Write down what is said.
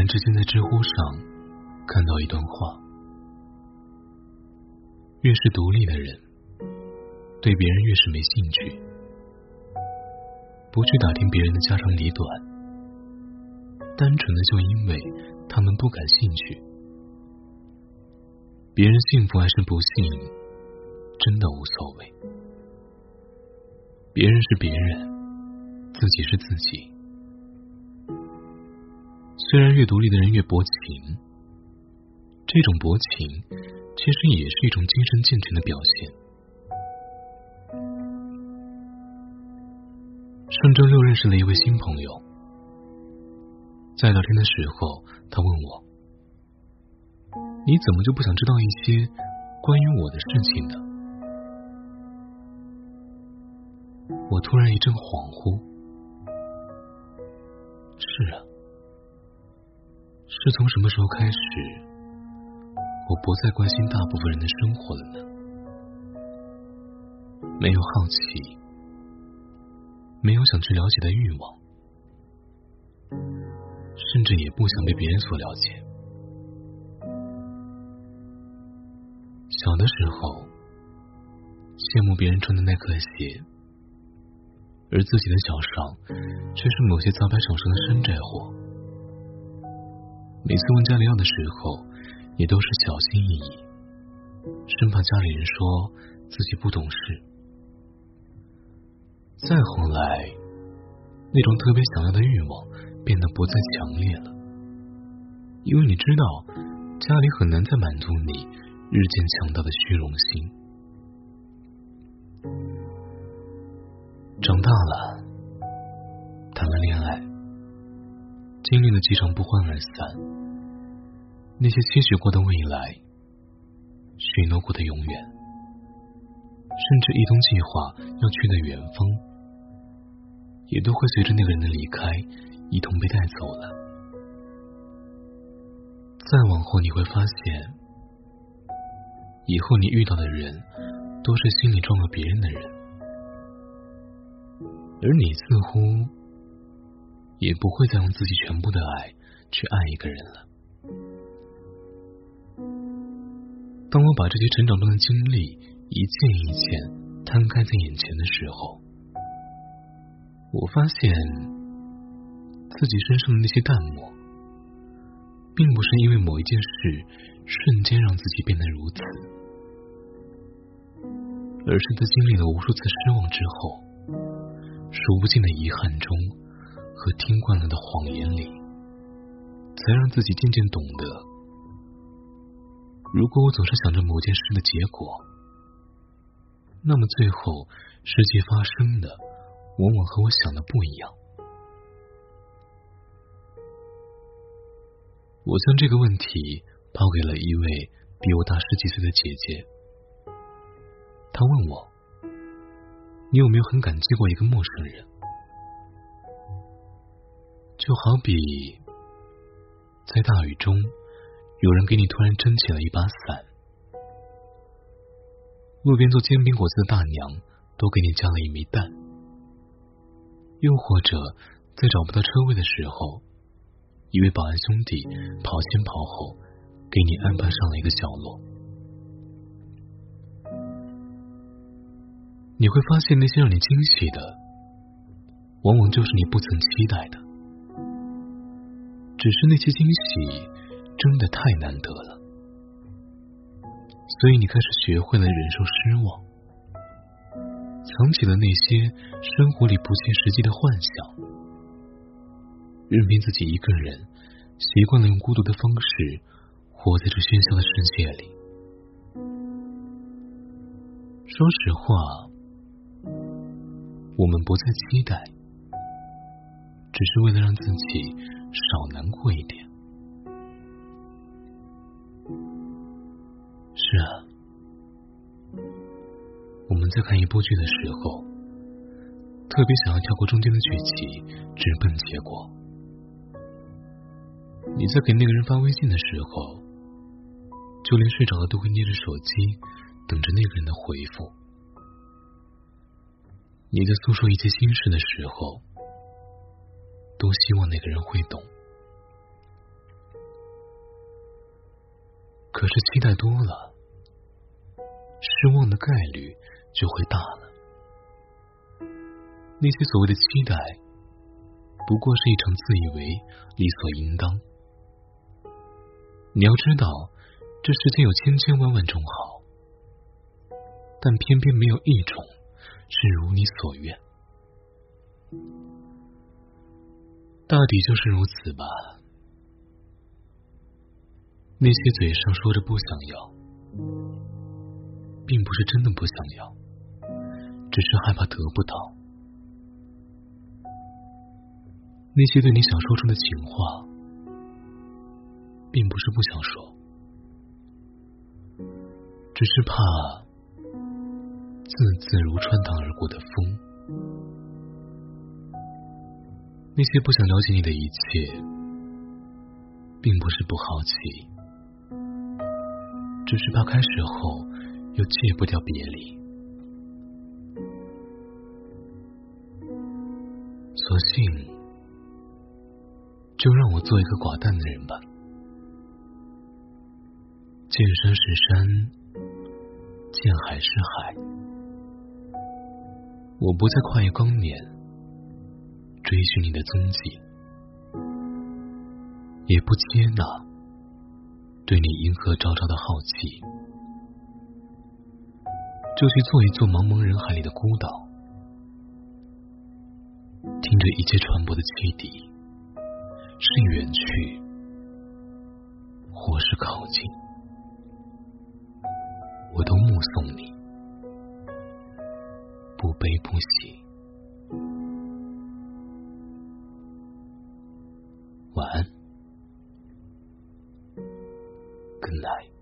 然之间在知乎上看到一段话：越是独立的人，对别人越是没兴趣，不去打听别人的家长里短，单纯的就因为他们不感兴趣。别人幸福还是不幸，真的无所谓。别人是别人，自己是自己。虽然越独立的人越薄情，这种薄情其实也是一种精神健全的表现。上周六认识了一位新朋友，在聊天的时候，他问我：“你怎么就不想知道一些关于我的事情呢？”我突然一阵恍惚。是啊。是从什么时候开始，我不再关心大部分人的生活了呢？没有好奇，没有想去了解的欲望，甚至也不想被别人所了解。小的时候，羡慕别人穿的耐克鞋，而自己的脚上却是某些杂牌厂商的山寨货。每次问家里要的时候，也都是小心翼翼，生怕家里人说自己不懂事。再后来，那种特别想要的欲望变得不再强烈了，因为你知道家里很难再满足你日渐强大的虚荣心。长大了，经历了几场不欢而散，那些期许过的未来，许诺过的永远，甚至一同计划要去的远方，也都会随着那个人的离开一同被带走了。再往后，你会发现，以后你遇到的人，都是心里装了别人的人，而你似乎。也不会再用自己全部的爱去爱一个人了。当我把这些成长中的经历一件一件摊开在眼前的时候，我发现自己身上的那些淡漠，并不是因为某一件事瞬间让自己变得如此，而是在经历了无数次失望之后，数不尽的遗憾中。和听惯了的谎言里，才让自己渐渐懂得：如果我总是想着某件事的结果，那么最后实际发生的往往和我想的不一样。我将这个问题抛给了一位比我大十几岁的姐姐，她问我：“你有没有很感激过一个陌生人？”就好比在大雨中，有人给你突然撑起了一把伞；路边做煎饼果子的大娘多给你加了一枚蛋；又或者在找不到车位的时候，一位保安兄弟跑前跑后给你安排上了一个角落。你会发现，那些让你惊喜的，往往就是你不曾期待的。只是那些惊喜真的太难得了，所以你开始学会了忍受失望，藏起了那些生活里不切实际的幻想，任凭自己一个人习惯了用孤独的方式活在这喧嚣的世界里。说实话，我们不再期待，只是为了让自己。少难过一点。是啊，我们在看一部剧的时候，特别想要跳过中间的剧情，直奔结果。你在给那个人发微信的时候，就连睡着了都会捏着手机，等着那个人的回复。你在诉说一些心事的时候。多希望那个人会懂，可是期待多了，失望的概率就会大了。那些所谓的期待，不过是一场自以为理所应当。你要知道，这世间有千千万万种好，但偏偏没有一种是如你所愿。大抵就是如此吧。那些嘴上说着不想要，并不是真的不想要，只是害怕得不到。那些对你想说出的情话，并不是不想说，只是怕字字如穿堂而过的风。那些不想了解你的一切，并不是不好奇，只是怕开始后又戒不掉别离。索性就让我做一个寡淡的人吧。见山是山，见海是海，我不再跨越光年。追寻你的踪迹，也不接纳对你银河昭昭的好奇，就去做一座茫茫人海里的孤岛，听着一切船舶的汽笛，是远去或是靠近，我都目送你，不悲不喜。晚安，Good night。